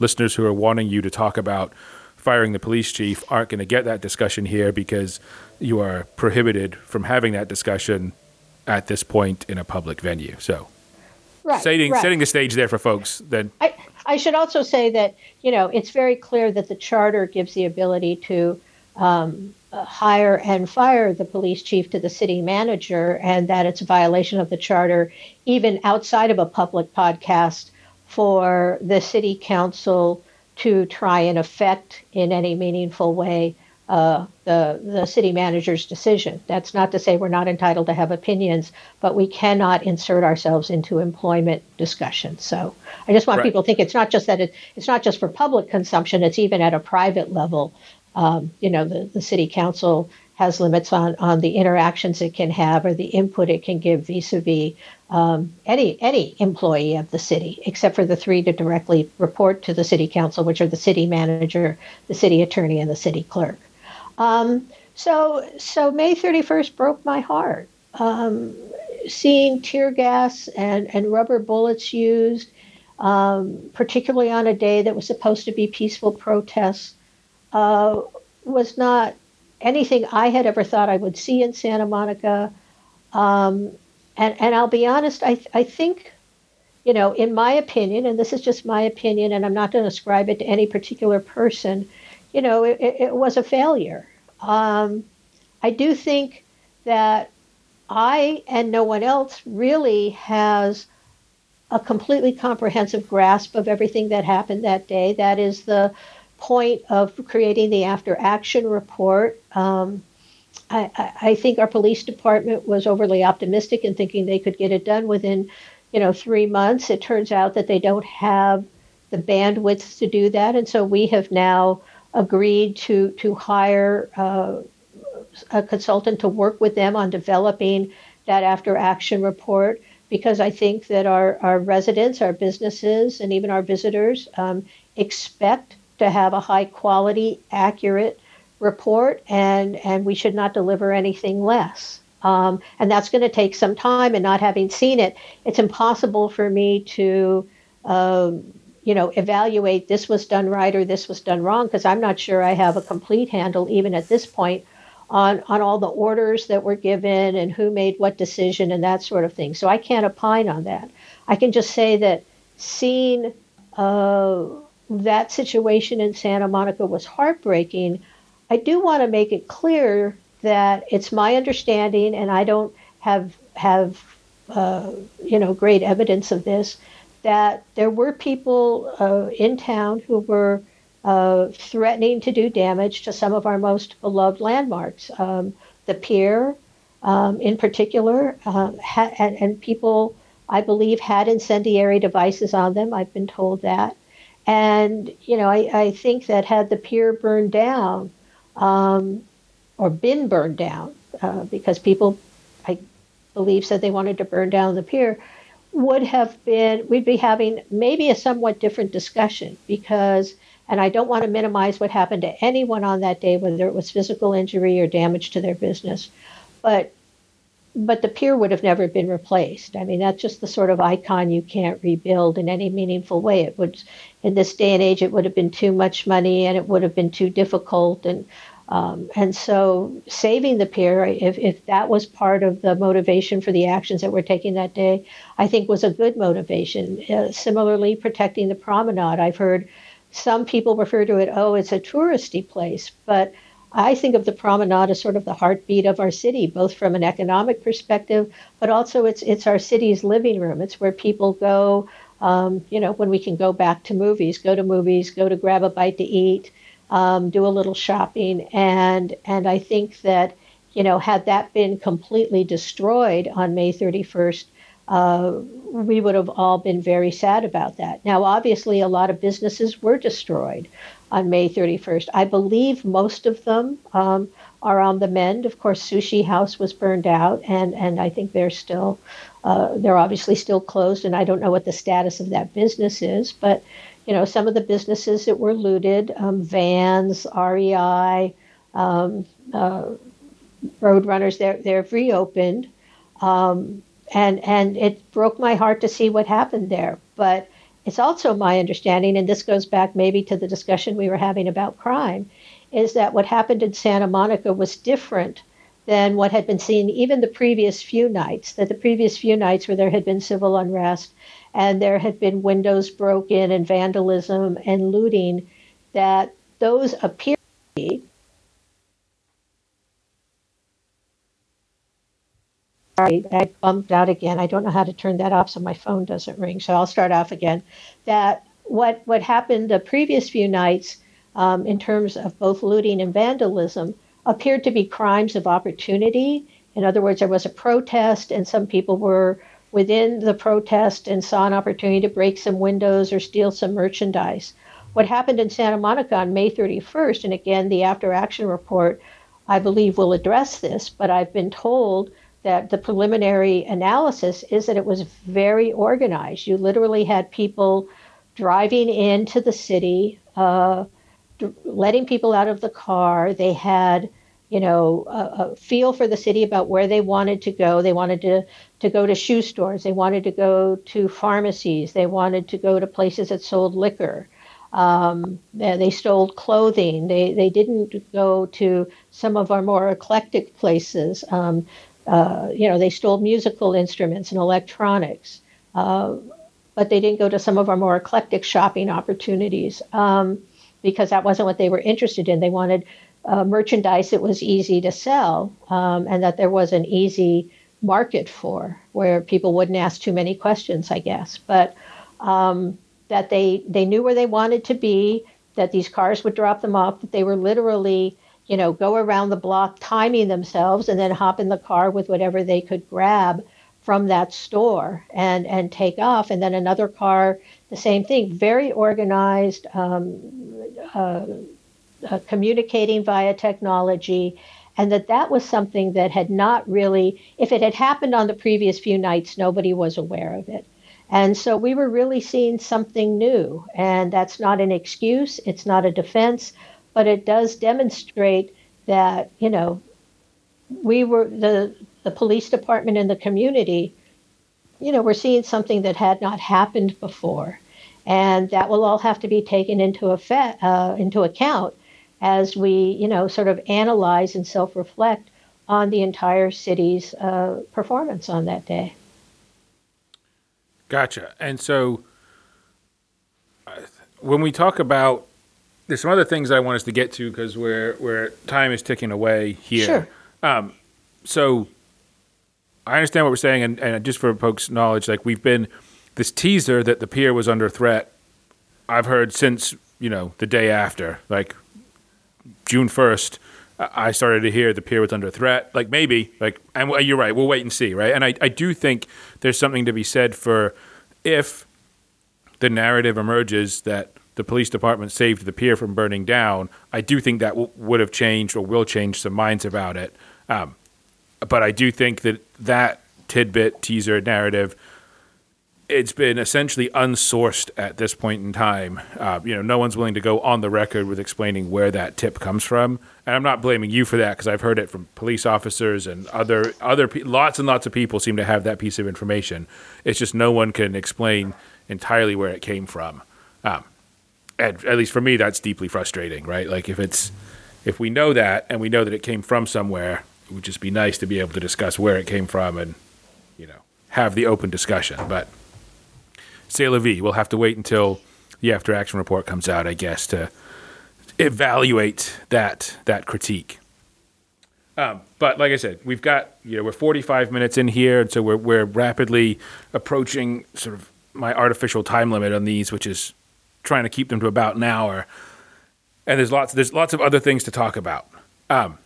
listeners who are wanting you to talk about firing the police chief aren't going to get that discussion here because you are prohibited from having that discussion at this point in a public venue. So right, setting right. setting the stage there for folks. Then I, I should also say that you know it's very clear that the charter gives the ability to um, uh, hire and fire the police chief to the city manager, and that it's a violation of the charter, even outside of a public podcast, for the city council to try and affect in any meaningful way uh, the the city manager's decision. That's not to say we're not entitled to have opinions, but we cannot insert ourselves into employment discussions. So I just want Right. people to think it's not just that it, it's not just for public consumption. It's even at a private level. Um, you know, the, the city council has limits on on the interactions it can have or the input it can give vis-a-vis um, any any employee of the city, except for the three to directly report to the city council, which are the city manager, the city attorney, and the city clerk. Um, so so May 31st broke my heart. Um, seeing tear gas and, and rubber bullets used, um, particularly on a day that was supposed to be peaceful protests, uh, was not anything I had ever thought I would see in Santa Monica. Um, and, and I'll be honest, I, I think, you know, in my opinion, and this is just my opinion, and I'm not going to ascribe it to any particular person, you know, it, it, was a failure. Um, I do think that I and no one else really has a completely comprehensive grasp of everything that happened that day. That is the point of creating the after action report. Um, I, I think our police department was overly optimistic in thinking they could get it done within, you know, three months. It turns out that they don't have the bandwidth to do that, and so we have now agreed to to hire uh, a consultant to work with them on developing that after action report because I think that our, our residents, our businesses, and even our visitors um, expect to have a high quality, accurate report, and, and we should not deliver anything less. Um, and that's going to take some time. And not having seen it, it's impossible for me to, um, you know, evaluate this was done right or this was done wrong because I'm not sure I have a complete handle even at this point on on all the orders that were given and who made what decision and that sort of thing. So I can't opine on that. I can just say that seeing uh, that situation in Santa Monica was heartbreaking. I do want to make it clear that it's my understanding, and I don't have have uh, you know great evidence of this, that there were people uh, in town who were uh, threatening to do damage to some of our most beloved landmarks. Um, the pier, um, in particular, uh, ha- and, and people, I believe, had incendiary devices on them. I've been told that. And, you know, I, I think that had the pier burned down um, or been burned down, uh, because people, I believe, said they wanted to burn down the pier, would have been, we'd be having maybe a somewhat different discussion because and I don't want to minimize what happened to anyone on that day, whether it was physical injury or damage to their business. But but the pier would have never been replaced. I mean, that's just the sort of icon you can't rebuild in any meaningful way. It would, in this day and age, it would have been too much money and it would have been too difficult. And um, and so, saving the pier, if if that was part of the motivation for the actions that we're taking that day, I think was a good motivation. Uh, similarly, protecting the promenade, I've heard some people refer to it, oh, it's a touristy place, but I think of the promenade as sort of the heartbeat of our city, both from an economic perspective, but also it's it's our city's living room. It's where people go um, you know, when we can go back to movies, go to movies, go to grab a bite to eat, um, do a little shopping, and and I think that you know had that been completely destroyed on May 31st, uh, we would have all been very sad about that. Now, obviously, a lot of businesses were destroyed on May 31st. I believe most of them um, are on the mend. Of course, Sushi House was burned out, and and I think they're still uh, they're obviously still closed, and I don't know what the status of that business is. But you know, some of the businesses that were looted, um, Vans, REI, um, uh, Roadrunners, they're they're reopened, um, and and it broke my heart to see what happened there. But it's also my understanding, and this goes back maybe to the discussion we were having about crime, is that what happened in Santa Monica was different than what had been seen even the previous few nights, that the previous few nights where there had been civil unrest and there had been windows broken and vandalism and looting, that those appear to be Sorry, I bumped out again. I don't know how to turn that off so my phone doesn't ring. So I'll start off again. That what what happened the previous few nights um, in terms of both looting and vandalism appeared to be crimes of opportunity. In other words, there was a protest, and some people were within the protest and saw an opportunity to break some windows or steal some merchandise. What happened in Santa Monica on May 31st, and again, the after action report, I believe, will address this, but I've been told that the preliminary analysis is that it was very organized. You literally had people driving into the city, uh, letting people out of the car. They had you know, a, a, feel for the city about where they wanted to go. They wanted to, to go to shoe stores. They wanted to go to pharmacies. They wanted to go to places that sold liquor. Um, they stole clothing. They, they didn't go to some of our more eclectic places. Um, uh, you know, they stole musical instruments and electronics. Uh, but they didn't go to some of our more eclectic shopping opportunities um, because that wasn't what they were interested in. They wanted uh, merchandise that was easy to sell um, and that there was an easy market for where people wouldn't ask too many questions, I guess. But um, that they, they knew where they wanted to be, that these cars would drop them off, that they were literally, you know, go around the block timing themselves and then hop in the car with whatever they could grab from that store and, and take off. And then another car, the same thing, very organized. Um, uh, uh, communicating via technology, and that that was something that had not really, if it had happened on the previous few nights, nobody was aware of it. And so we were really seeing something new. And that's not an excuse, it's not a defense, but it does demonstrate that, you know, we were the, the police department and the community, you know, we're seeing something that had not happened before. And that will all have to be taken into, effect, uh, into account as we, you know, sort of analyze and self reflect on the entire city's uh, performance on that day. Gotcha. And so uh, when we talk about, there's some other things I want us to get to because where where time is ticking away here. Sure. Um, so I understand what we're saying, and, and just for folks' knowledge, like we've been this teaser that the pier was under threat. I've heard since you know the day after, like June first, I started to hear the pier was under threat. Like maybe, like, and you're right. We'll wait and see, right? And I, I do think there's something to be said for if the narrative emerges that the police department saved the pier from burning down. I do think that w- would have changed or will change some minds about it. Um, but I do think that that tidbit teaser narrative it's been essentially unsourced at this point in time. Uh, you know, no one's willing to go on the record with explaining where that tip comes from, and I'm not blaming you for that because I've heard it from police officers and other other pe- lots and lots of people seem to have that piece of information. It's just no one can explain entirely where it came from. Um, at, at least for me, that's deeply frustrating, right? Like if it's if we know that and we know that it came from somewhere, it would just be nice to be able to discuss where it came from and you know have the open discussion, but c'est la vie. We'll have to wait until the after action report comes out, I guess, to evaluate that that critique. Um, but like I said, we've got you know we're 45 minutes in here, and so we're we're rapidly approaching sort of my artificial time limit on these, which is trying to keep them to about an hour. And there's lots there's lots of other things to talk about. Um,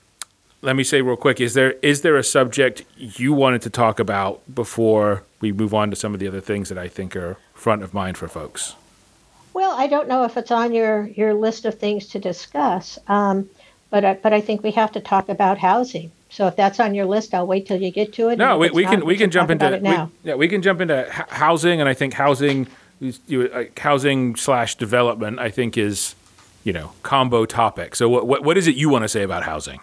let me say real quick: is there is there a subject you wanted to talk about before we move on to some of the other things that I think are front of mind for folks? Well, I don't know if it's on your your list of things to discuss, um, but I, but I think we have to talk about housing. So if that's on your list, I'll wait till you get to it. No, we, we not, can we can, jump into it now. We, yeah, we can jump into housing, and I think housing, you, housing slash development, I think is, you know, combo topic. So what what, what is it you want to say about housing?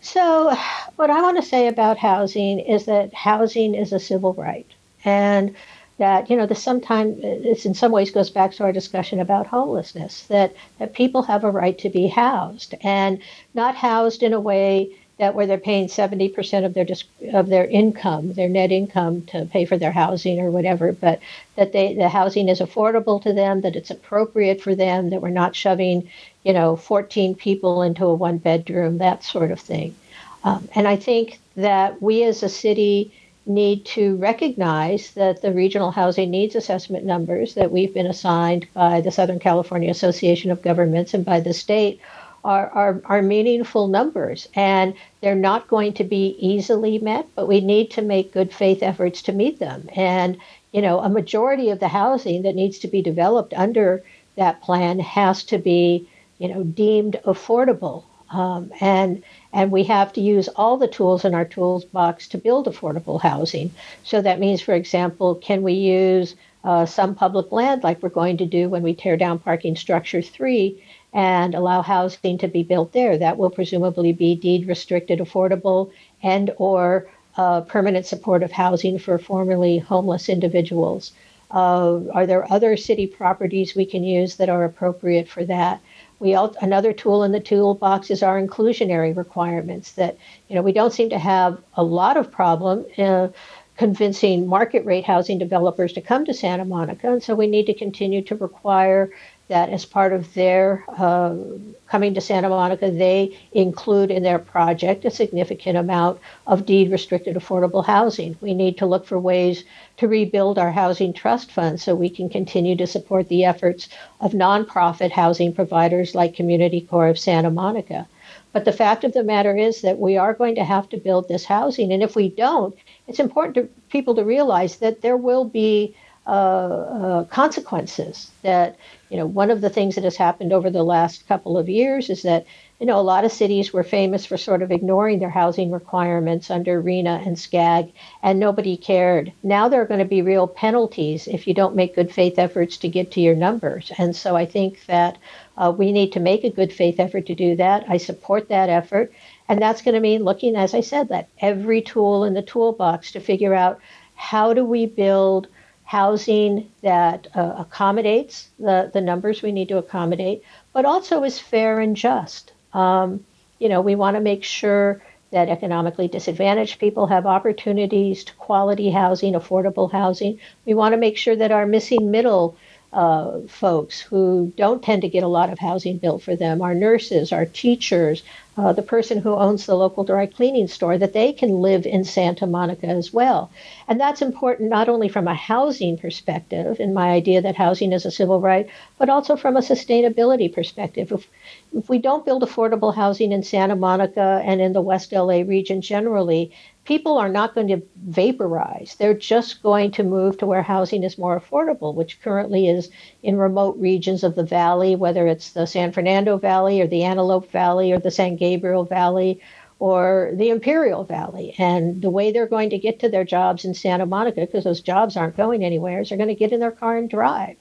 So what I want to say about housing is that housing is a civil right, and that you know this sometimes this in some ways goes back to our discussion about homelessness that that people have a right to be housed and not housed in a way that where they're paying 70% of their of their income, their net income to pay for their housing or whatever, but that they the housing is affordable to them, that it's appropriate for them, that we're not shoving, you know, 14 people into a one bedroom, that sort of thing. Um, and I think that we as a city need to recognize that the regional housing needs assessment numbers that we've been assigned by the Southern California Association of Governments and by the state are, are, are meaningful numbers and they're not going to be easily met, but we need to make good faith efforts to meet them. And, you know, a majority of the housing that needs to be developed under that plan has to be, you know, deemed affordable. Um, and and we have to use all the tools in our tools box to build affordable housing. So that means, for example, can we use uh, some public land like we're going to do when we tear down parking structure three and allow housing to be built there. That will presumably be deed restricted, affordable, and or uh, permanent supportive housing for formerly homeless individuals. Uh, are there other city properties we can use that are appropriate for that? We all, another tool in the toolbox is our inclusionary requirements. That you know we don't seem to have a lot of problem. Uh, convincing market rate housing developers to come to Santa Monica. And so we need to continue to require that as part of their uh, coming to Santa Monica, they include in their project a significant amount of deed restricted affordable housing. We need to look for ways to rebuild our housing trust fund so we can continue to support the efforts of nonprofit housing providers like Community Corps of Santa Monica. But the fact of the matter is that we are going to have to build this housing. And if we don't, it's important to people to realize that there will be uh, uh, consequences. That you know, one of the things that has happened over the last couple of years is that you know a lot of cities were famous for sort of ignoring their housing requirements under RHNA and SCAG, and nobody cared. Now there are going to be real penalties if you don't make good faith efforts to get to your numbers. And so I think that uh, we need to make a good faith effort to do that. I support that effort. And that's going to mean looking, as I said, that every tool in the toolbox to figure out how do we build housing that uh, accommodates the, the numbers we need to accommodate, but also is fair and just. Um, you know, we want to make sure that economically disadvantaged people have opportunities to quality housing, affordable housing. We want to make sure that our missing middle uh, folks who don't tend to get a lot of housing built for them, our nurses, our teachers, uh, the person who owns the local dry cleaning store, that they can live in Santa Monica as well. And that's important not only from a housing perspective, in my idea that housing is a civil right, but also from a sustainability perspective. If, if we don't build affordable housing in Santa Monica and in the West LA region generally, people are not going to vaporize. They're just going to move to where housing is more affordable, which currently is in remote regions of the valley, whether it's the San Fernando Valley or the Antelope Valley or the San Gabriel Valley or the Imperial Valley. And the way they're going to get to their jobs in Santa Monica, because those jobs aren't going anywhere, is they're going to get in their car and drive.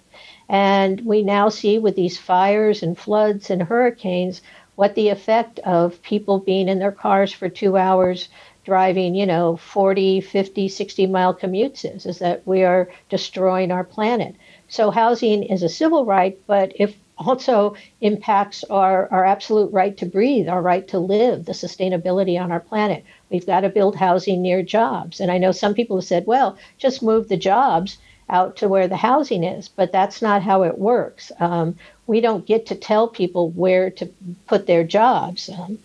And we now see with these fires and floods and hurricanes what the effect of people being in their cars for two hours driving, you know, 40, 50, 60 mile commutes is, is that we are destroying our planet. So housing is a civil right, but if also impacts our, our absolute right to breathe, our right to live, the sustainability on our planet. We've got to build housing near jobs. And I know some people have said, well, just move the jobs out to where the housing is. But that's not how it works. Um, we don't get to tell people where to put their jobs. Um,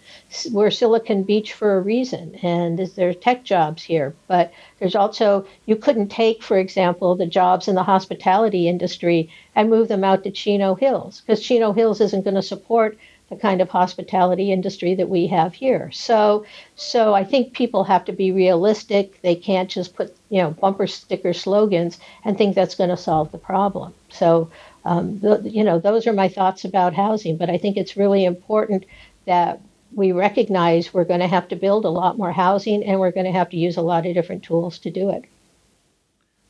we're Silicon Beach for a reason, and there's tech jobs here. But there's also, you couldn't take, for example, the jobs in the hospitality industry and move them out to Chino Hills, because Chino Hills isn't going to support the kind of hospitality industry that we have here. So, so I think people have to be realistic. They can't just put, you know, bumper sticker slogans and think that's going to solve the problem. So, um, you know, those are my thoughts about housing. But I think it's really important that we recognize we're going to have to build a lot more housing and we're going to have to use a lot of different tools to do it.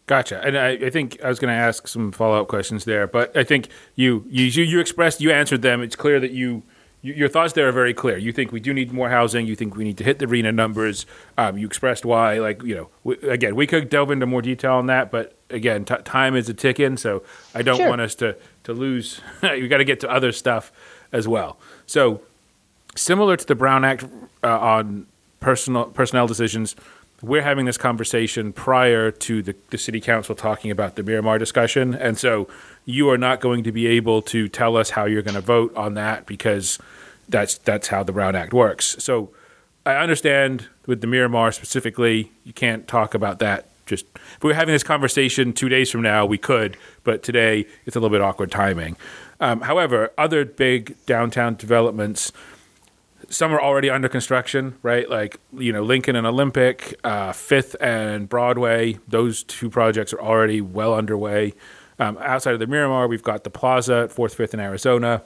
Gotcha. And I, I think I was going to ask some follow up questions there, but I think you, you you expressed you answered them. It's clear that you your thoughts there are very clear. You think we do need more housing. You think we need to hit the RHNA numbers. Um, you expressed why. Like you know, we, again, we could delve into more detail on that, but again, t- time is a ticking, so I don't sure. want us to to lose. we got to get to other stuff as well. So, similar to the Brown Act uh, on personal personnel decisions, we're having this conversation prior to the, the city council talking about the Miramar discussion, and so you are not going to be able to tell us how you're going to vote on that because that's that's how the Brown Act works. So I understand with the Miramar specifically, you can't talk about that. Just if we were having this conversation two days from now, we could, but today it's a little bit awkward timing. Um, however, other big downtown developments, some are already under construction, right? Like you know, Lincoln and Olympic, uh, Fifth and Broadway. Those two projects are already well underway. Um, outside of the Miramar, we've got the Plaza at Fourth, Fifth in Arizona.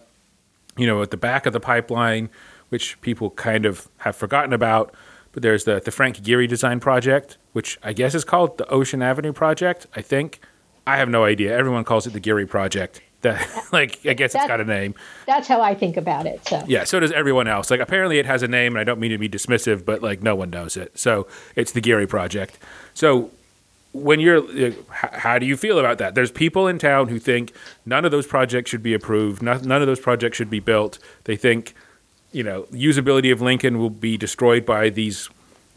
You know, at the back of the pipeline, which people kind of have forgotten about, but there's the the Frank Gehry design project, which I guess is called the Ocean Avenue project. I think. I have no idea. Everyone calls it the Gehry project. That, like I guess that, it's got a name. That's how I think about it. So yeah, so does everyone else. Like apparently it has a name, and I don't mean to be dismissive, but like no one knows it. So it's the Gehry project. So when you're how do you feel about that? There's people in town who think none of those projects should be approved none of those projects should be built. They think you know usability of lincoln will be destroyed by these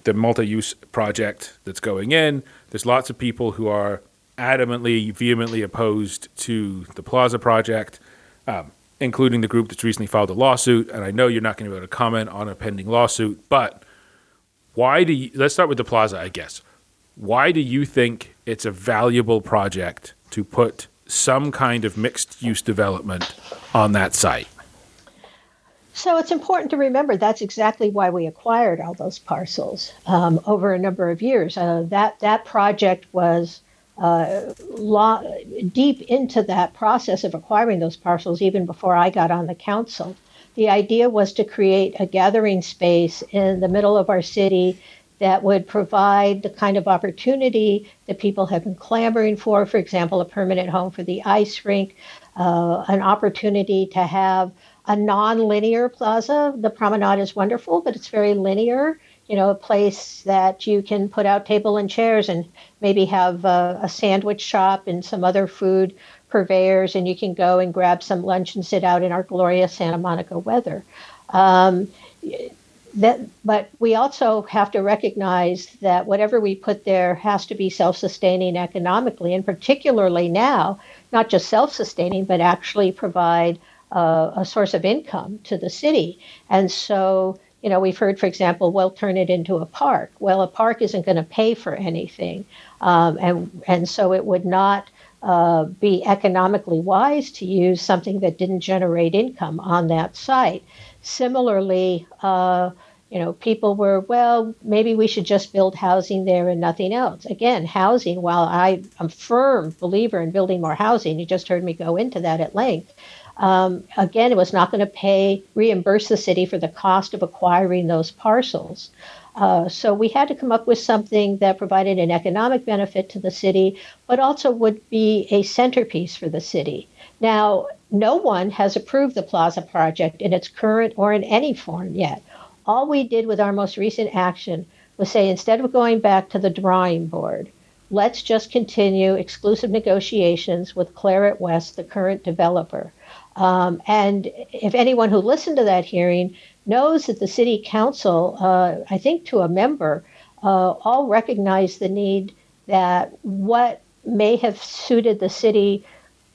the multi-use project that's going in. There's lots of people who are adamantly vehemently opposed to the plaza project um, including the group that's recently filed a lawsuit and i know you're not going to be able to comment on a pending lawsuit but why do you let's start with the plaza i guess why do you think it's a valuable project to put some kind of mixed use development on that site? So it's important to remember that's exactly why we acquired all those parcels um, over a number of years. Uh, that that project was uh, lo- deep into that process of acquiring those parcels even before I got on the council. The idea was to create a gathering space in the middle of our city that would provide the kind of opportunity that people have been clamoring for. For example, a permanent home for the ice rink, uh, an opportunity to have a non-linear plaza. The promenade is wonderful, but it's very linear. You know, a place that you can put out table and chairs and maybe have a, a sandwich shop and some other food purveyors, and you can go and grab some lunch and sit out in our glorious Santa Monica weather. Um, that, but we also have to recognize that whatever we put there has to be self sustaining economically, and particularly now, not just self sustaining, but actually provide uh, a source of income to the city. And so, you know, we've heard, for example, we'll turn it into a park. Well, a park isn't going to pay for anything. Um, and, and so it would not uh, be economically wise to use something that didn't generate income on that site. Similarly, uh, you know, people were, well, maybe we should just build housing there and nothing else. Again, housing, while I am a firm believer in building more housing, you just heard me go into that at length. Um, again, it was not going to pay, reimburse the city for the cost of acquiring those parcels. Uh, so we had to come up with something that provided an economic benefit to the city, but also would be a centerpiece for the city. Now, no one has approved the Plaza project in its current or in any form yet. All we did with our most recent action was say instead of going back to the drawing board, let's just continue exclusive negotiations with Clarett West, the current developer. Um, and if anyone who listened to that hearing knows that the city council, uh, I think to a member, uh, all recognize the need that what may have suited the city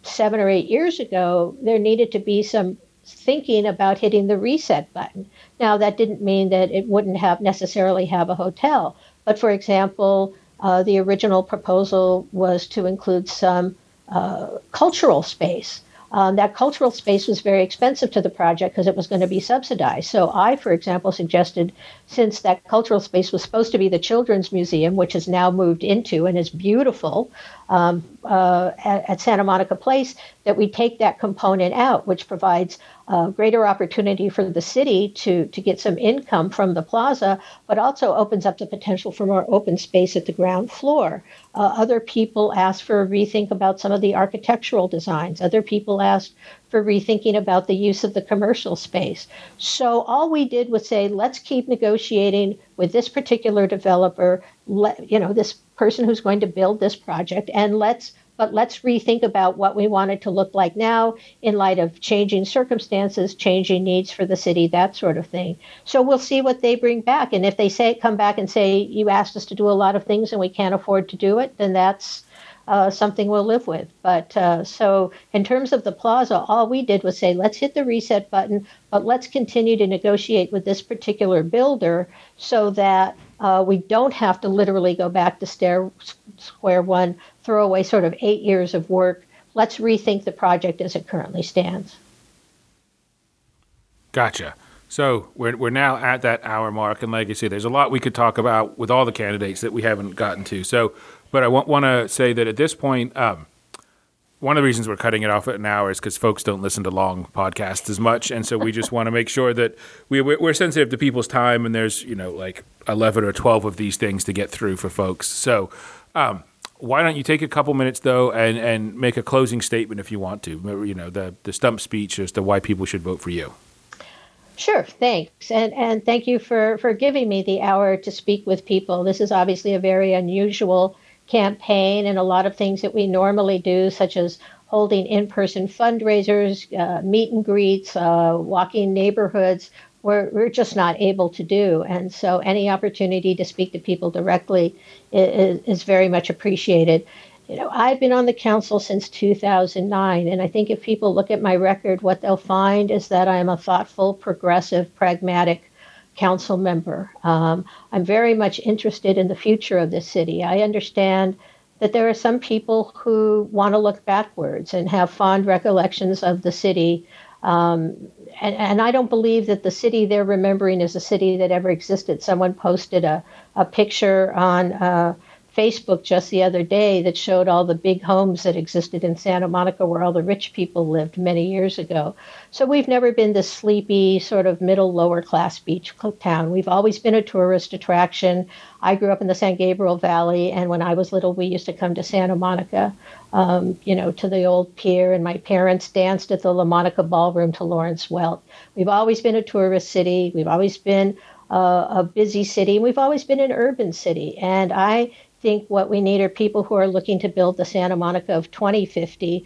seven or eight years ago, there needed to be some thinking about hitting the reset button. Now, that didn't mean that it wouldn't have necessarily have a hotel, but for example, uh, the original proposal was to include some uh, cultural space. Um, that cultural space was very expensive to the project because it was going to be subsidized. So I, for example, suggested since that cultural space was supposed to be the Children's Museum, which has now moved into and is beautiful um, uh, at, at, Santa Monica Place, that we take that component out, which provides a greater opportunity for the city to, to get some income from the plaza, but also opens up the potential for more open space at the ground floor. Uh, other people asked for a rethink about some of the architectural designs. Other people asked for rethinking about the use of the commercial space. So all we did was say, let's keep negotiating with this particular developer, let, you know, this person who's going to build this project, and let's but let's rethink about what we want it to look like now in light of changing circumstances, changing needs for the city, that sort of thing. So we'll see what they bring back. And if they say come back and say you asked us to do a lot of things and we can't afford to do it, then that's uh, something we'll live with. But uh, so, in terms of the plaza, all we did was say, let's hit the reset button, but let's continue to negotiate with this particular builder so that uh, we don't have to literally go back to stair, square one, throw away sort of eight years of work. Let's rethink the project as it currently stands. Gotcha. So we're, we're now at that hour mark, and like I said, there's a lot we could talk about with all the candidates that we haven't gotten to. So but I want, want to say that at this point, um, one of the reasons we're cutting it off at an hour is because folks don't listen to long podcasts as much, and so we just want to make sure that we we're sensitive to people's time, and there's you know like eleven or twelve of these things to get through for folks. So. Um, why don't you take a couple minutes though and, and make a closing statement if you want to? You know, the the stump speech as to why people should vote for you. Sure, thanks. And and thank you for, for giving me the hour to speak with people. This is obviously a very unusual campaign and a lot of things that we normally do, such as holding in person fundraisers, uh, meet and greets, uh, walking neighborhoods, we're, we're just not able to do. And so any opportunity to speak to people directly is, is very much appreciated. You know, I've been on the council since 2009, and I think if people look at my record, what they'll find is that I am a thoughtful, progressive, pragmatic council member. Um, I'm very much interested in the future of this city. I understand that there are some people who want to look backwards and have fond recollections of the city. Um, and, and, I don't believe that the city they're remembering is a city that ever existed. Someone posted a, a picture on uh, Facebook just the other day that showed all the big homes that existed in Santa Monica where all the rich people lived many years ago. So we've never been this sleepy, sort of middle lower class beach town. We've always been a tourist attraction. I grew up in the San Gabriel Valley, and when I was little, we used to come to Santa Monica, um, you know, to the old pier, and my parents danced at the La Monica Ballroom to Lawrence Welk. We've always been a tourist city. We've always been uh, a busy city. We've always been an urban city. And I think what we need are people who are looking to build the Santa Monica of 2050,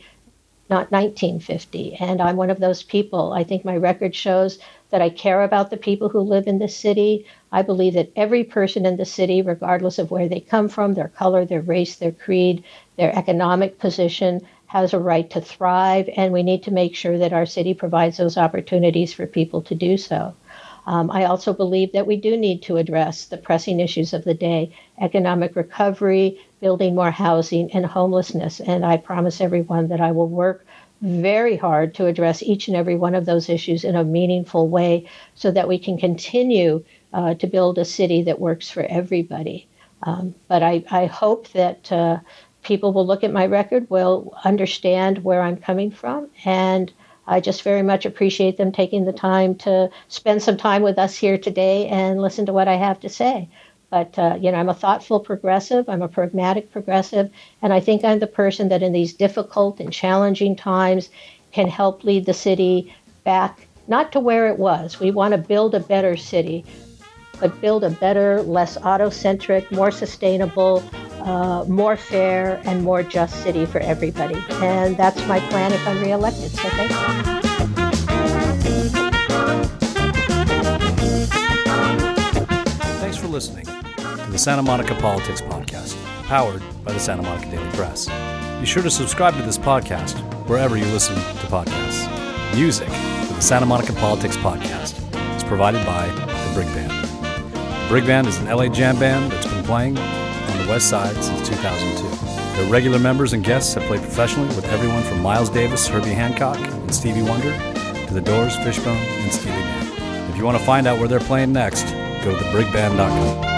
not 1950. And I'm one of those people. I think my record shows that I care about the people who live in the city. I believe that every person in the city, regardless of where they come from, their color, their race, their creed, their economic position, has a right to thrive. And we need to make sure that our city provides those opportunities for people to do so. Um, I also believe that we do need to address the pressing issues of the day economic recovery, building more housing, and homelessness. And I promise everyone that I will work very hard to address each and every one of those issues in a meaningful way so that we can continue uh, to build a city that works for everybody. Um, but I, I, hope that uh, people will look at my record, will understand where I'm coming from, and I just very much appreciate them taking the time to spend some time with us here today and listen to what I have to say. But, uh, you know, I'm a thoughtful progressive, I'm a pragmatic progressive, and I think I'm the person that in these difficult and challenging times can help lead the city back, not to where it was. We want to build a better city, but build a better, less auto centric, more sustainable, uh, more fair, and more just city for everybody. And that's my plan if I'm reelected. So thank you. Thanks for listening to the Santa Monica Politics Podcast. powered by the Santa Monica Daily Press. Be sure to subscribe to this podcast wherever you listen to podcasts. Music for the Santa Monica Politics Podcast is provided by the Brig Band. Brig Band is an LA jam band that's been playing on the West Side since 2002. Their regular members and guests have played professionally with everyone from Miles Davis, Herbie Hancock, and Stevie Wonder to The Doors, Fishbone, and Steely Dan. If you want to find out where they're playing next, go to thebrigband.com.